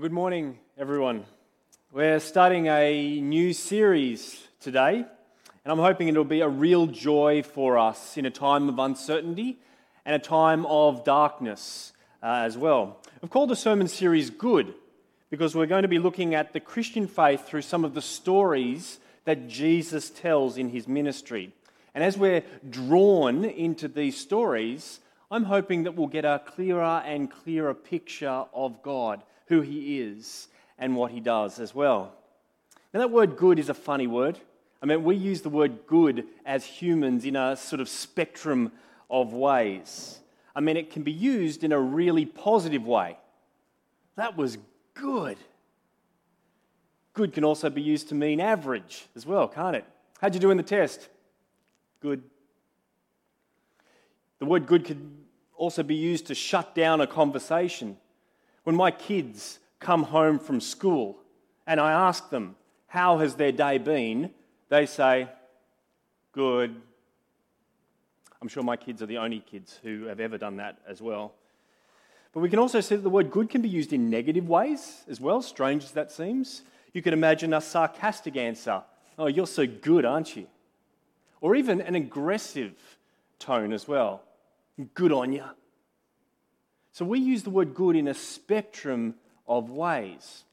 Good morning, everyone. We're starting a new series today, and I'm hoping it'll be a real joy for us in a time of uncertainty and a time of darkness uh, as well. I've called the sermon series Good because we're going to be looking at the Christian faith through some of the stories that Jesus tells in his ministry. And as we're drawn into these stories, I'm hoping that we'll get a clearer and clearer picture of God, who He is, and what He does as well. Now, that word good is a funny word. I mean, we use the word good as humans in a sort of spectrum of ways. I mean, it can be used in a really positive way. That was good. Good can also be used to mean average as well, can't it? How'd you do in the test? Good. The word good could also be used to shut down a conversation. When my kids come home from school and I ask them, How has their day been? they say, Good. I'm sure my kids are the only kids who have ever done that as well. But we can also see that the word good can be used in negative ways as well, strange as that seems. You could imagine a sarcastic answer Oh, you're so good, aren't you? Or even an aggressive tone as well. Good on you. So we use the word good in a spectrum of ways.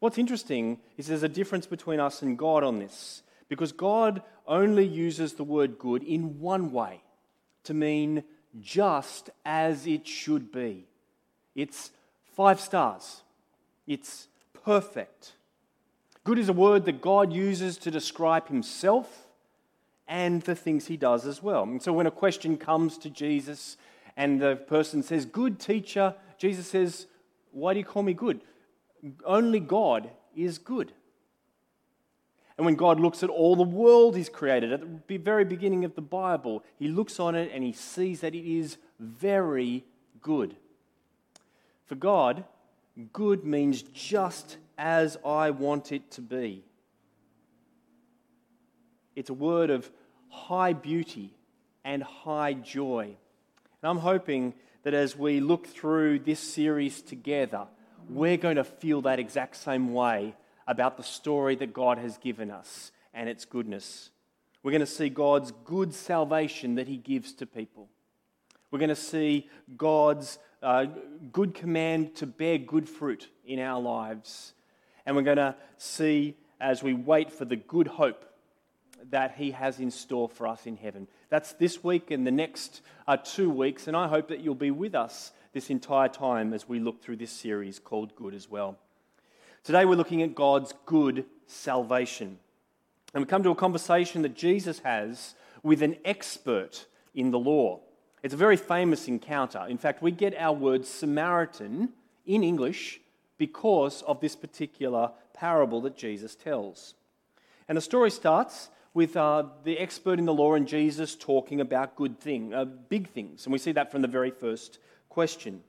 What's interesting is there's a difference between us and God on this, because God only uses the word good in one way to mean just as it should be. It's five stars, it's perfect. Good is a word that God uses to describe himself and the things he does as well. And so when a question comes to Jesus and the person says, Good teacher, Jesus says, Why do you call me good? Only God is good. And when God looks at all the world He's created, at the very beginning of the Bible, He looks on it and He sees that it is very good. For God, good means just as I want it to be. It's a word of high beauty and high joy. And I'm hoping that as we look through this series together, we're going to feel that exact same way about the story that God has given us and its goodness. We're going to see God's good salvation that He gives to people. We're going to see God's uh, good command to bear good fruit in our lives. And we're going to see, as we wait for the good hope that He has in store for us in heaven. That's this week and the next uh, two weeks, and I hope that you'll be with us this entire time as we look through this series called Good as well. Today we're looking at God's good salvation. And we come to a conversation that Jesus has with an expert in the law. It's a very famous encounter. In fact, we get our word Samaritan in English because of this particular parable that Jesus tells. And the story starts with uh, the expert in the law and Jesus talking about good things, uh, big things. And we see that from the very first question.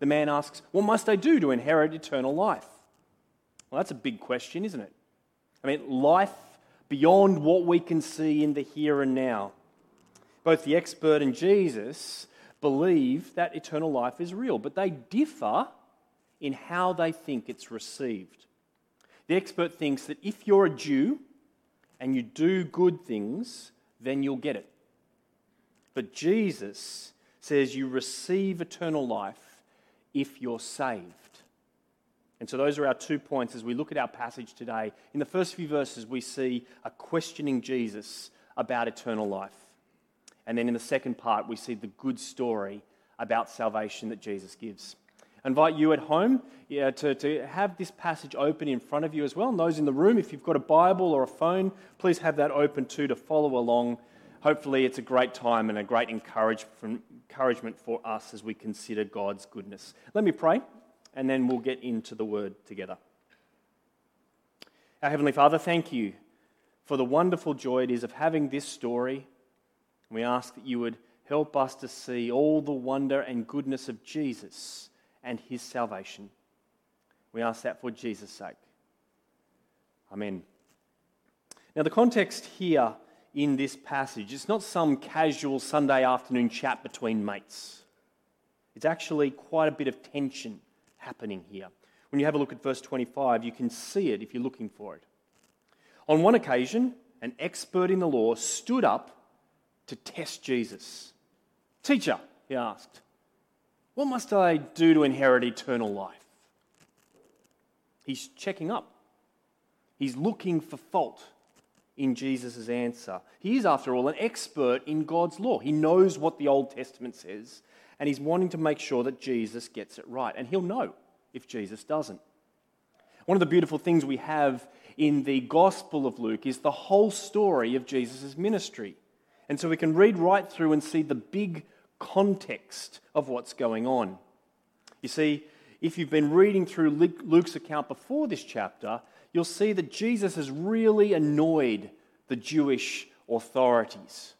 The man asks, What must I do to inherit eternal life? Well, that's a big question, isn't it? I mean, life beyond what we can see in the here and now. Both the expert and Jesus believe that eternal life is real, but they differ in how they think it's received. The expert thinks that if you're a Jew, and you do good things, then you'll get it. But Jesus says you receive eternal life if you're saved. And so, those are our two points as we look at our passage today. In the first few verses, we see a questioning Jesus about eternal life. And then in the second part, we see the good story about salvation that Jesus gives. I invite you at home yeah, to, to have this passage open in front of you as well. And those in the room, if you've got a Bible or a phone, please have that open too to follow along. Hopefully, it's a great time and a great encouragement for us as we consider God's goodness. Let me pray, and then we'll get into the word together. Our Heavenly Father, thank you for the wonderful joy it is of having this story. We ask that you would help us to see all the wonder and goodness of Jesus and his salvation. We ask that for Jesus' sake. Amen. Now, the context here in this passage, it's not some casual Sunday afternoon chat between mates. It's actually quite a bit of tension happening here. When you have a look at verse 25, you can see it if you're looking for it. On one occasion, an expert in the law stood up to test Jesus. Teacher, he asked, what must I do to inherit eternal life? He's checking up. He's looking for fault in Jesus' answer. He is, after all, an expert in God's law. He knows what the Old Testament says, and he's wanting to make sure that Jesus gets it right. And he'll know if Jesus doesn't. One of the beautiful things we have in the Gospel of Luke is the whole story of Jesus' ministry. And so we can read right through and see the big context of what's going on. You see, if you've been reading through Luke's account before this chapter, you'll see that Jesus has really annoyed the Jewish authorities.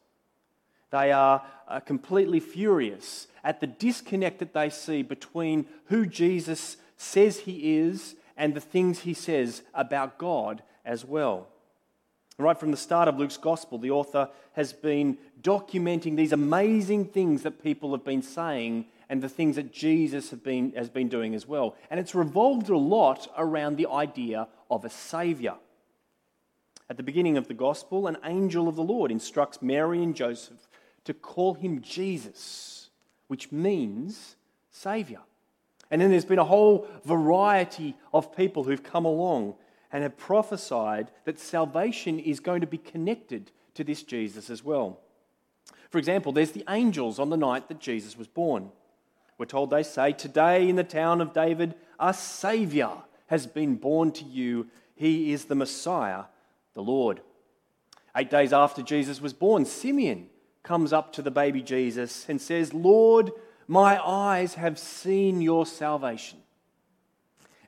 They are uh, completely furious at the disconnect that they see between who Jesus says he is and the things he says about God as well. Right from the start of Luke's gospel, the author has been documenting these amazing things that people have been saying and the things that Jesus have been, has been doing as well. And it's revolved a lot around the idea of a Saviour. At the beginning of the Gospel, an angel of the Lord instructs Mary and Joseph to call him Jesus, which means Saviour. And then there's been a whole variety of people who've come along and have prophesied that salvation is going to be connected to this Jesus as well. For example, there's the angels on the night that Jesus was born. We're told they say, Today in the town of David, a Saviour has been born to you. He is the Messiah, the Lord. Eight days after Jesus was born, Simeon comes up to the baby Jesus and says, Lord, my eyes have seen your salvation.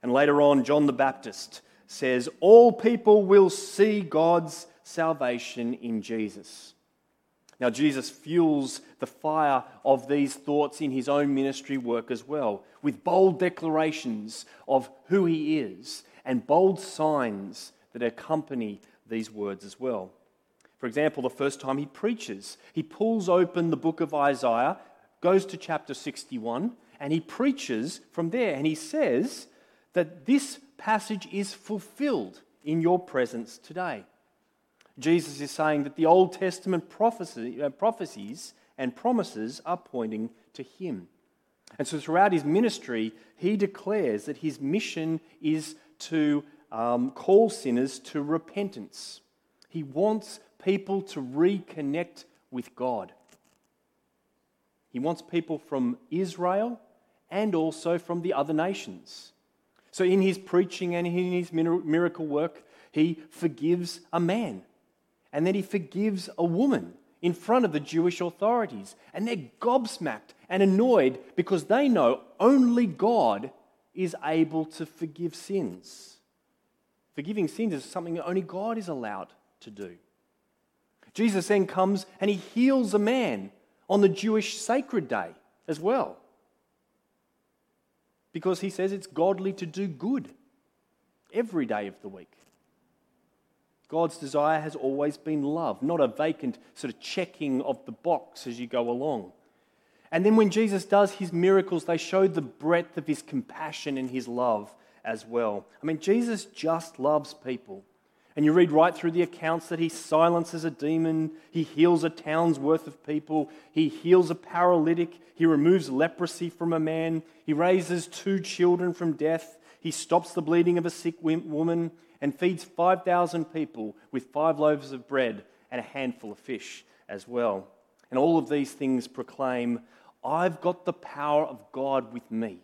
And later on, John the Baptist says, All people will see God's salvation in Jesus. Now, Jesus fuels the fire of these thoughts in his own ministry work as well, with bold declarations of who he is and bold signs that accompany these words as well. For example, the first time he preaches, he pulls open the book of Isaiah, goes to chapter 61, and he preaches from there. And he says that this passage is fulfilled in your presence today. Jesus is saying that the Old Testament uh, prophecies and promises are pointing to him. And so throughout his ministry, he declares that his mission is to um, call sinners to repentance. He wants people to reconnect with God. He wants people from Israel and also from the other nations. So, in his preaching and in his miracle work, he forgives a man and then he forgives a woman in front of the Jewish authorities. And they're gobsmacked and annoyed because they know only God is able to forgive sins. Forgiving sins is something that only God is allowed to do. Jesus then comes and he heals a man on the Jewish sacred day as well. Because he says it's godly to do good every day of the week. God's desire has always been love, not a vacant sort of checking of the box as you go along. And then when Jesus does his miracles, they show the breadth of his compassion and his love as well. I mean, Jesus just loves people. And you read right through the accounts that he silences a demon, he heals a town's worth of people, he heals a paralytic, he removes leprosy from a man, he raises two children from death, he stops the bleeding of a sick woman, and feeds 5,000 people with five loaves of bread and a handful of fish as well. And all of these things proclaim, I've got the power of God with me.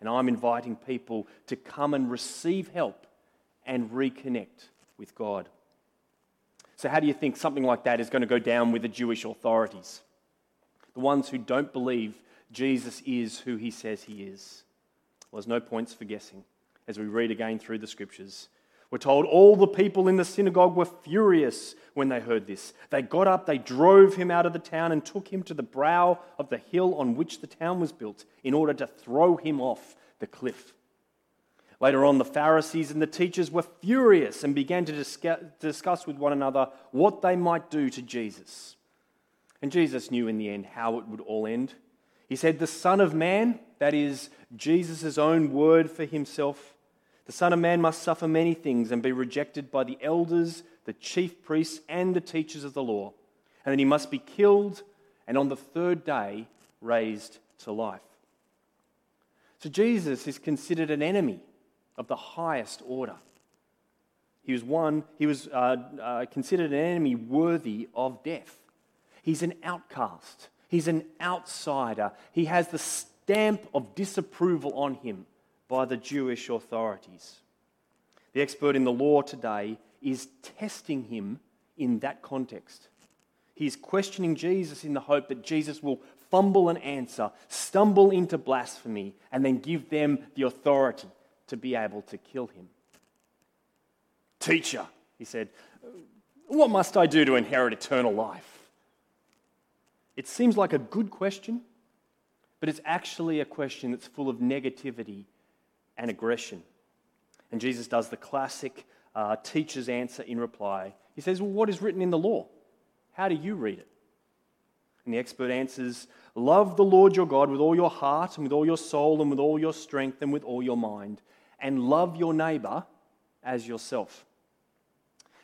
And I'm inviting people to come and receive help and reconnect with God. So, how do you think something like that is going to go down with the Jewish authorities? The ones who don't believe Jesus is who he says he is? Well, there's no points for guessing as we read again through the scriptures. We're told all the people in the synagogue were furious when they heard this. They got up, they drove him out of the town, and took him to the brow of the hill on which the town was built in order to throw him off the cliff. Later on, the Pharisees and the teachers were furious and began to discuss with one another what they might do to Jesus. And Jesus knew in the end how it would all end. He said, The Son of Man, that is Jesus' own word for himself, the Son of Man must suffer many things and be rejected by the elders, the chief priests, and the teachers of the law. And that he must be killed and on the third day raised to life. So Jesus is considered an enemy of the highest order. He was one, he was uh, uh, considered an enemy worthy of death. He's an outcast. He's an outsider. He has the stamp of disapproval on him by the Jewish authorities. The expert in the law today is testing him in that context. He's questioning Jesus in the hope that Jesus will fumble an answer, stumble into blasphemy, and then give them the authority to be able to kill him. Teacher, he said, what must I do to inherit eternal life? It seems like a good question, but it's actually a question that's full of negativity and aggression. And Jesus does the classic uh, teacher's answer in reply. He says, Well, what is written in the law? How do you read it? And the expert answers, Love the Lord your God with all your heart and with all your soul and with all your strength and with all your mind, and love your neighbor as yourself.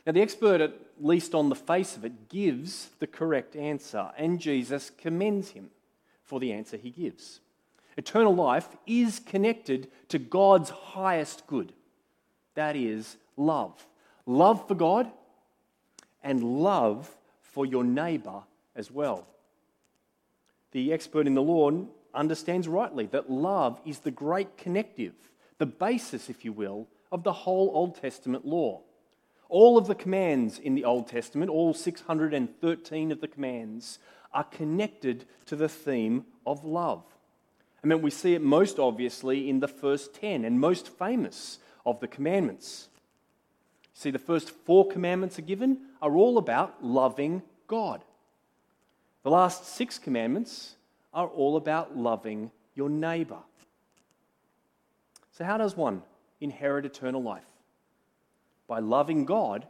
Now, the expert, at least on the face of it, gives the correct answer, and Jesus commends him for the answer he gives. Eternal life is connected to God's highest good that is, love. Love for God and love for your neighbor as well. The expert in the law understands rightly that love is the great connective, the basis, if you will, of the whole Old Testament law. All of the commands in the Old Testament, all 613 of the commands, are connected to the theme of love. I mean, we see it most obviously in the first 10 and most famous of the commandments. See, the first four commandments are given are all about loving God. The last six commandments are all about loving your neighbor. So, how does one inherit eternal life? by loving God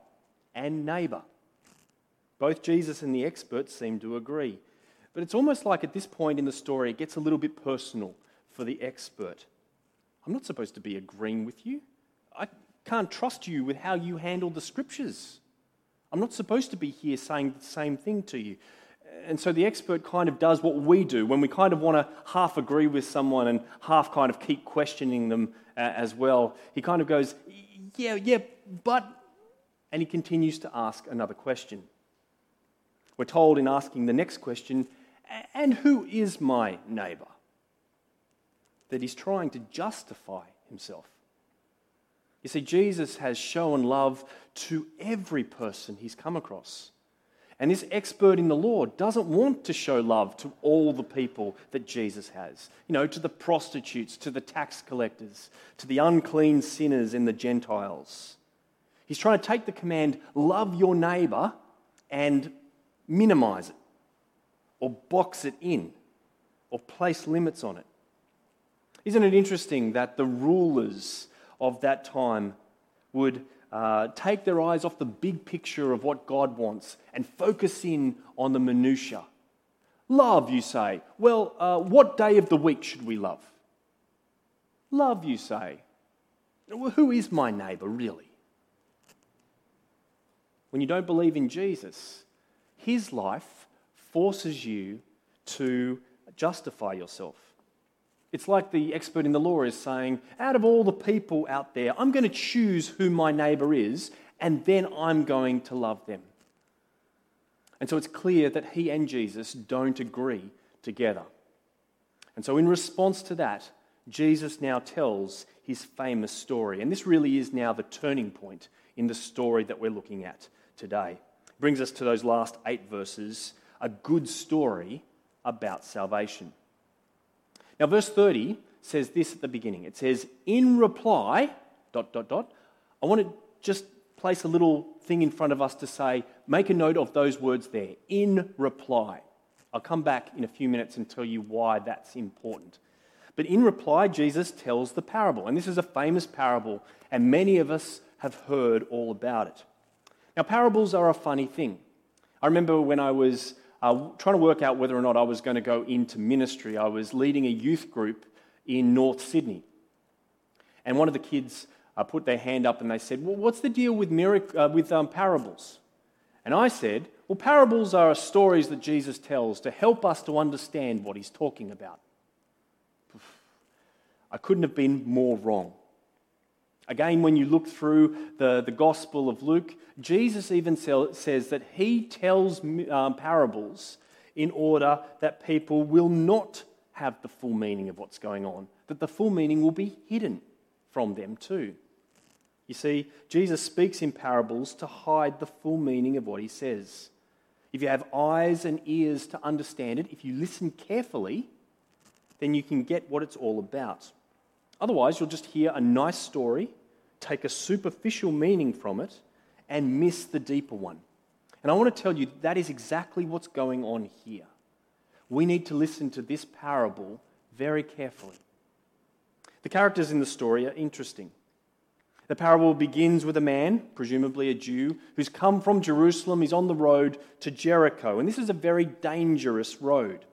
and neighbour. Both Jesus and the experts seem to agree. But it's almost like at this point in the story, it gets a little bit personal for the expert. I'm not supposed to be agreeing with you. I can't trust you with how you handle the scriptures. I'm not supposed to be here saying the same thing to you. And so the expert kind of does what we do when we kind of want to half agree with someone and half kind of keep questioning them uh, as well. He kind of goes, Yeah, yeah, but, and he continues to ask another question. We're told in asking the next question, and who is my neighbour? That he's trying to justify himself. You see, Jesus has shown love to every person he's come across. And this expert in the law doesn't want to show love to all the people that Jesus has. You know, to the prostitutes, to the tax collectors, to the unclean sinners and the Gentiles. He's trying to take the command, love your neighbor, and minimize it, or box it in, or place limits on it. Isn't it interesting that the rulers of that time would uh, take their eyes off the big picture of what God wants and focus in on the minutiae? Love, you say. Well, uh, what day of the week should we love? Love, you say. Well, who is my neighbor, really? when you don't believe in Jesus, his life forces you to justify yourself. It's like the expert in the law is saying, out of all the people out there, I'm going to choose who my neighbor is, and then I'm going to love them. And so it's clear that he and Jesus don't agree together. And so, in response to that, Jesus now tells his famous story. And this really is now the turning point in the story that we're looking at today. Brings us to those last eight verses, a good story about salvation. Now, verse 30 says this at the beginning. It says, In reply, dot, dot, dot. I want to just place a little thing in front of us to say, make a note of those words there. In reply. I'll come back in a few minutes and tell you why that's important. But in reply, Jesus tells the parable. And this is a famous parable, and many of us have heard all about it. Now, parables are a funny thing. I remember when I was uh, trying to work out whether or not I was going to go into ministry. I was leading a youth group in North Sydney. And one of the kids uh, put their hand up and they said, Well, what's the deal with, mirac- uh, with um, parables? And I said, Well, parables are stories that Jesus tells to help us to understand what he's talking about. I couldn't have been more wrong. Again, when you look through the, the Gospel of Luke, Jesus even says that he tells um, parables in order that people will not have the full meaning of what's going on, that the full meaning will be hidden from them too. You see, Jesus speaks in parables to hide the full meaning of what he says. If you have eyes and ears to understand it, if you listen carefully, then you can get what it's all about. Otherwise, you'll just hear a nice story, take a superficial meaning from it, and miss the deeper one. And I want to tell you that is exactly what's going on here. We need to listen to this parable very carefully. The characters in the story are interesting. The parable begins with a man, presumably a Jew, who's come from Jerusalem. He's on the road to Jericho. And this is a very dangerous road.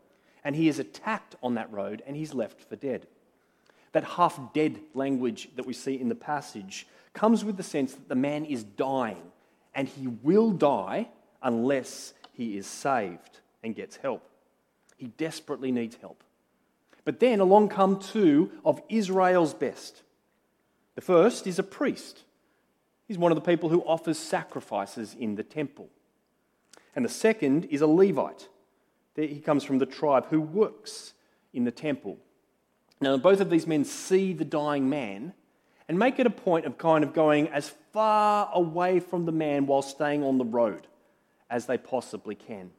And he is attacked on that road and he's left for dead. That half dead language that we see in the passage comes with the sense that the man is dying and he will die unless he is saved and gets help. He desperately needs help. But then along come two of Israel's best. The first is a priest. He's one of the people who offers sacrifices in the temple. And the second is a Levite. He comes from the tribe who works in the temple. Now, both of these men see the dying man and make it a point of kind of going as far away from the man while staying on the road as they possibly can.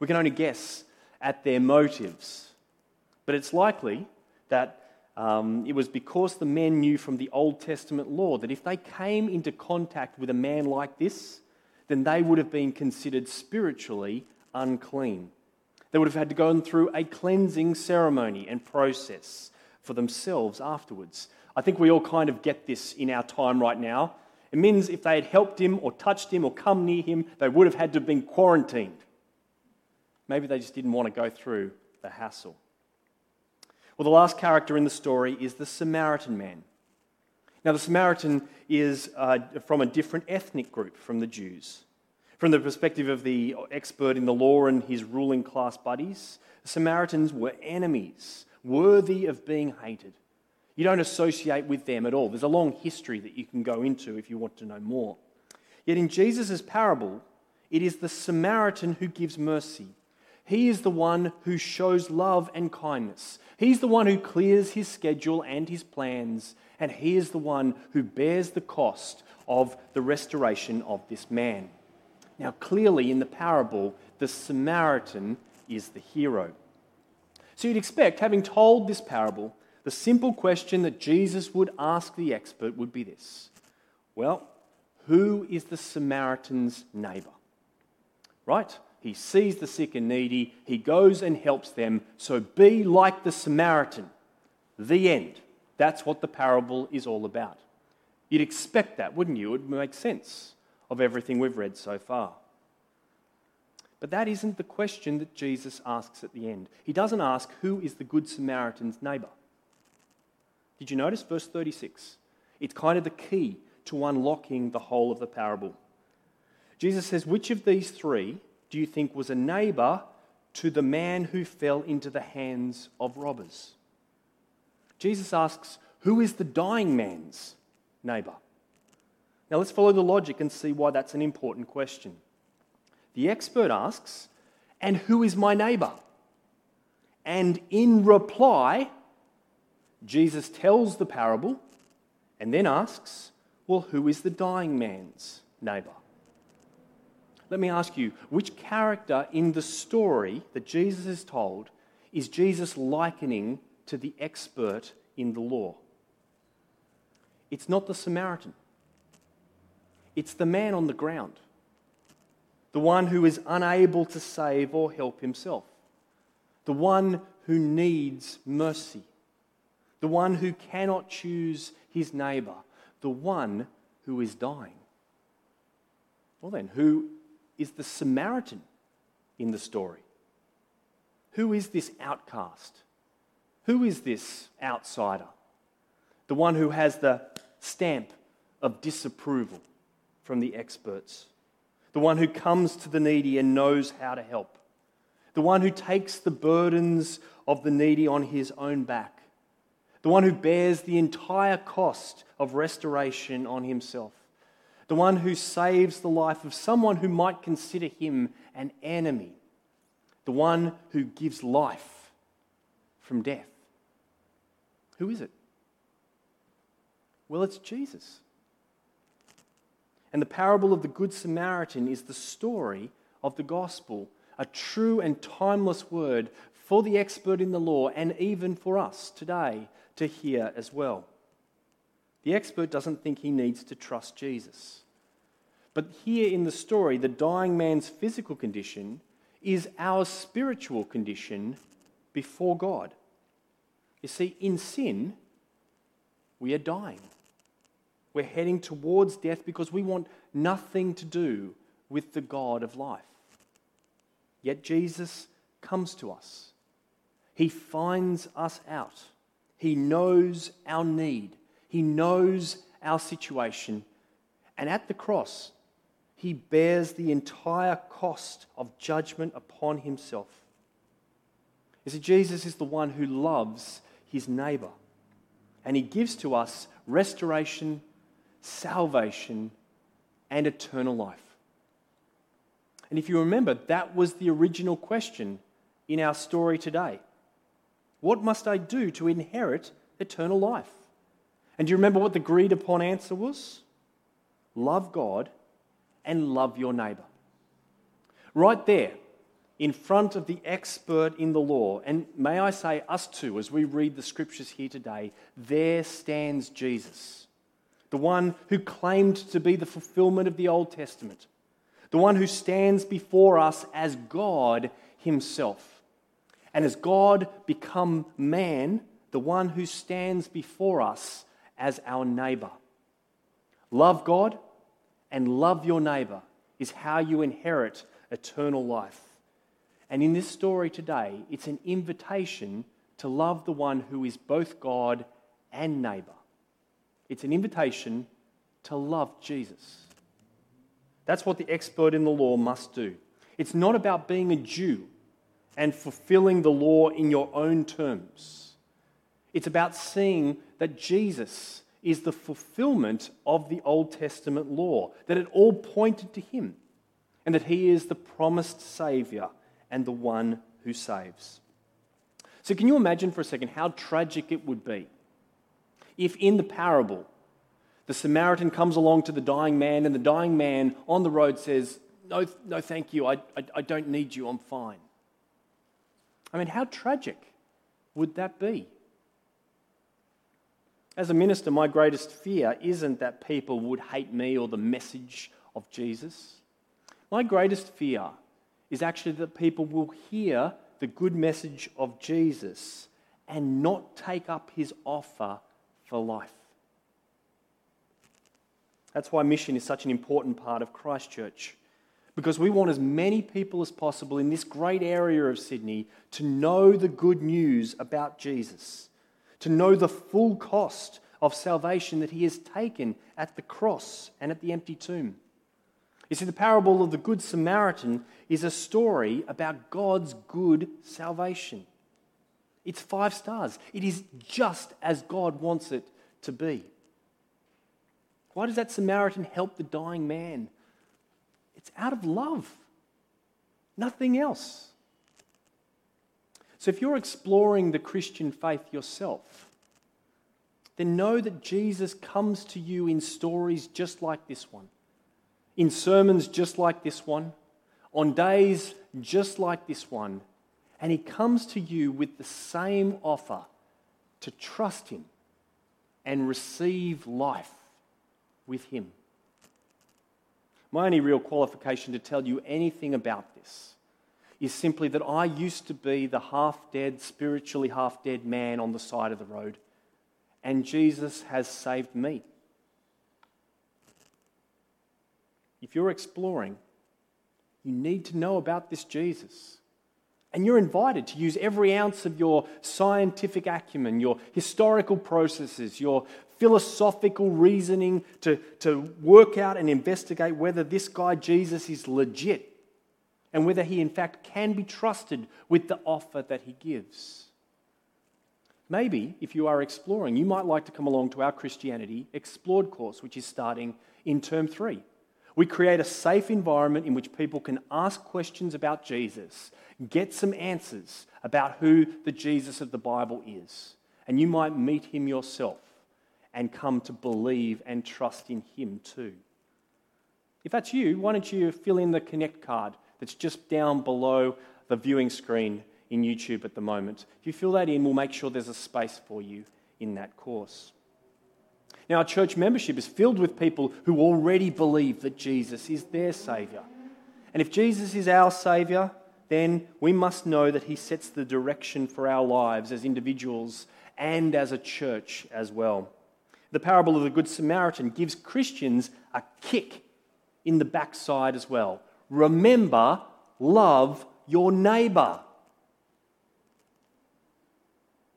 We can only guess at their motives, but it's likely that um, it was because the men knew from the Old Testament law that if they came into contact with a man like this, then they would have been considered spiritually unclean. They would have had to go through a cleansing ceremony and process for themselves afterwards. I think we all kind of get this in our time right now. It means if they had helped him or touched him or come near him, they would have had to have been quarantined. Maybe they just didn't want to go through the hassle. Well, the last character in the story is the Samaritan man. Now, the Samaritan is uh, from a different ethnic group from the Jews. From the perspective of the expert in the law and his ruling class buddies, the Samaritans were enemies, worthy of being hated. You don't associate with them at all. There's a long history that you can go into if you want to know more. Yet in Jesus' parable, it is the Samaritan who gives mercy. He is the one who shows love and kindness. He's the one who clears his schedule and his plans, and he is the one who bears the cost of the restoration of this man. Now, clearly in the parable, the Samaritan is the hero. So you'd expect, having told this parable, the simple question that Jesus would ask the expert would be this Well, who is the Samaritan's neighbor? Right? He sees the sick and needy, he goes and helps them. So be like the Samaritan. The end. That's what the parable is all about. You'd expect that, wouldn't you? It would make sense of everything we've read so far. But that isn't the question that Jesus asks at the end. He doesn't ask, Who is the Good Samaritan's neighbor? Did you notice verse 36? It's kind of the key to unlocking the whole of the parable. Jesus says, Which of these three do you think was a neighbor to the man who fell into the hands of robbers? Jesus asks, Who is the dying man's neighbor? Now let's follow the logic and see why that's an important question. The expert asks, And who is my neighbor? And in reply, Jesus tells the parable and then asks, Well, who is the dying man's neighbor? Let me ask you, which character in the story that Jesus has told is Jesus likening to the expert in the law? It's not the Samaritan, it's the man on the ground, the one who is unable to save or help himself, the one who needs mercy, the one who cannot choose his neighbor, the one who is dying. Well, then, who is the Samaritan in the story. Who is this outcast? Who is this outsider? The one who has the stamp of disapproval from the experts. The one who comes to the needy and knows how to help. The one who takes the burdens of the needy on his own back. The one who bears the entire cost of restoration on himself. The one who saves the life of someone who might consider him an enemy. The one who gives life from death. Who is it? Well, it's Jesus. And the parable of the Good Samaritan is the story of the gospel, a true and timeless word for the expert in the law and even for us today to hear as well. The expert doesn't think he needs to trust Jesus. But here in the story, the dying man's physical condition is our spiritual condition before God. You see, in sin, we are dying. We're heading towards death because we want nothing to do with the God of life. Yet Jesus comes to us. He finds us out. He knows our need. He knows our situation. And at the cross, he bears the entire cost of judgment upon himself. You see, Jesus is the one who loves his neighbor, and he gives to us restoration salvation, and eternal life. And if you remember, that was the original question in our story today. What must I do to inherit eternal life? And do you remember what the agreed upon answer was? Love God and love your neighbor. Right there, in front of the expert in the law, and may I say, us too, as we read the scriptures here today, there stands Jesus the one who claimed to be the fulfillment of the Old Testament, the one who stands before us as God Himself. And as God become man, the one who stands before us as our neighbor. Love God and love your neighbor is how you inherit eternal life. And in this story today, it's an invitation to love the one who is both God and neighbor. It's an invitation to love Jesus. That's what the expert in the law must do. It's not about being a Jew and fulfilling the law in your own terms. It's about seeing that Jesus is the fulfillment of the Old Testament law, that it all pointed to him, and that he is the promised Savior and the one who saves. So, can you imagine for a second how tragic it would be if in the parable, the Samaritan comes along to the dying man, and the dying man on the road says, No, no thank you, I, I, I don't need you, I'm fine. I mean, how tragic would that be? As a minister, my greatest fear isn't that people would hate me or the message of Jesus. My greatest fear is actually that people will hear the good message of Jesus and not take up his offer for life. That's why mission is such an important part of Christchurch. Because we want as many people as possible in this great area of Sydney to know the good news about Jesus, to know the full cost of salvation that he has taken at the cross and at the empty tomb. You see, the parable of the Good Samaritan is a story about God's good salvation. It's five stars. It is just as God wants it to be. Why does that Samaritan help the dying man? It's out of love, nothing else. So if you're exploring the Christian faith yourself, then know that Jesus comes to you in stories just like this one, in sermons just like this one, on days just like this one and he comes to you with the same offer to trust him and receive life with him. My only real qualification to tell you anything about this is simply that I used to be the half dead, spiritually half dead man on the side of the road, and Jesus has saved me. If you're exploring, you need to know about this Jesus. And you're invited to use every ounce of your scientific acumen, your historical processes, your philosophical reasoning to, to work out and investigate whether this guy Jesus is legit and whether he, in fact, can be trusted with the offer that he gives. Maybe, if you are exploring, you might like to come along to our Christianity Explored course, which is starting in term three. We create a safe environment in which people can ask questions about Jesus, get some answers about who the Jesus of the Bible is, and you might meet him yourself and come to believe and trust in him too. If that's you, why don't you fill in the Connect card that's just down below the viewing screen in YouTube at the moment. If you fill that in, we'll make sure there's a space for you in that course. Now, our church membership is filled with people who already believe that Jesus is their Saviour. And if Jesus is our Saviour, then we must know that He sets the direction for our lives as individuals and as a church as well. The parable of the Good Samaritan gives Christians a kick in the backside as well. Remember, love your neighbour.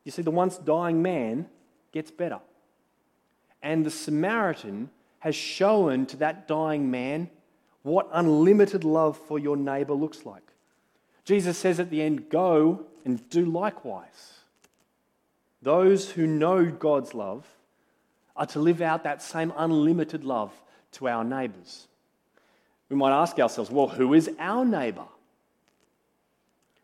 You see, the once dying man gets better. And the Samaritan has shown to that dying man what unlimited love for your neighbor looks like. Jesus says at the end, Go and do likewise. Those who know God's love are to live out that same unlimited love to our neighbors. We might ask ourselves, well, who is our neighbor?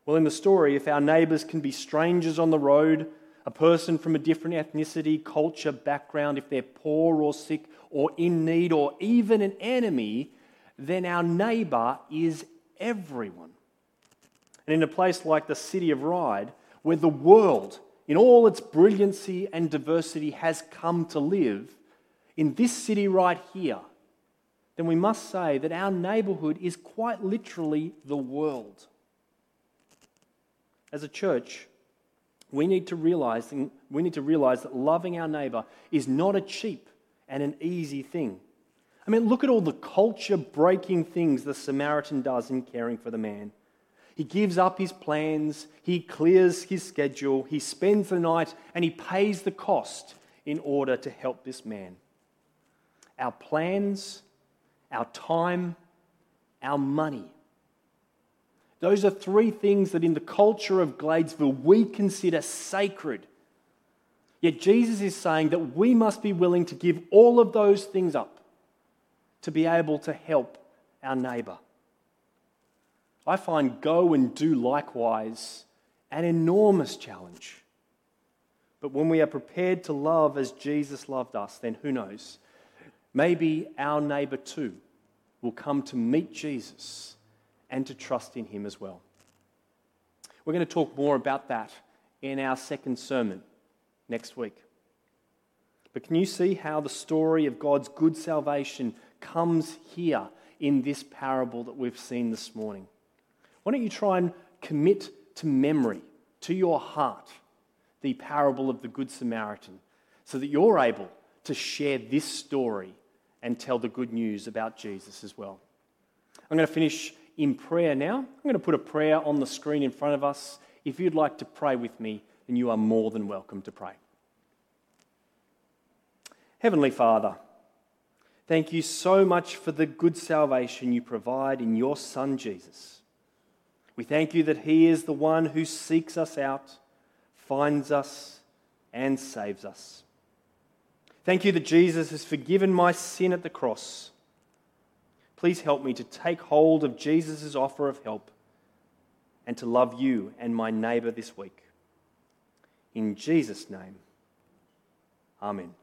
Well, in the story, if our neighbours can be strangers on the road, a person from a different ethnicity, culture, background, if they're poor or sick or in need or even an enemy, then our neighbour is everyone. And in a place like the city of Ryde, where the world, in all its brilliancy and diversity, has come to live, in this city right here, then we must say that our neighbourhood is quite literally the world as a church, we need to realize, we need to realize that loving our neighbor is not a cheap and an easy thing. I mean, look at all the culture breaking things the Samaritan does in caring for the man. He gives up his plans, he clears his schedule, he spends the night, and he pays the cost in order to help this man. Our plans, our time, our money those are three things that in the culture of Gladesville we consider sacred. Yet Jesus is saying that we must be willing to give all of those things up to be able to help our neighbour. I find go and do likewise an enormous challenge. But when we are prepared to love as Jesus loved us, then who knows? Maybe our neighbour too will come to meet Jesus and to trust in Him as well. We're going to talk more about that in our second sermon next week. But can you see how the story of God's good salvation comes here in this parable that we've seen this morning? Why don't you try and commit to memory, to your heart, the parable of the Good Samaritan, so that you're able to share this story and tell the good news about Jesus as well. I'm going to finish in prayer now. I'm going to put a prayer on the screen in front of us. If you'd like to pray with me, then you are more than welcome to pray. Heavenly Father, thank you so much for the good salvation you provide in your Son Jesus. We thank you that He is the one who seeks us out, finds us, and saves us. Thank you that Jesus has forgiven my sin at the cross Please help me to take hold of Jesus' offer of help and to love you and my neighbour this week. In Jesus' name, Amen.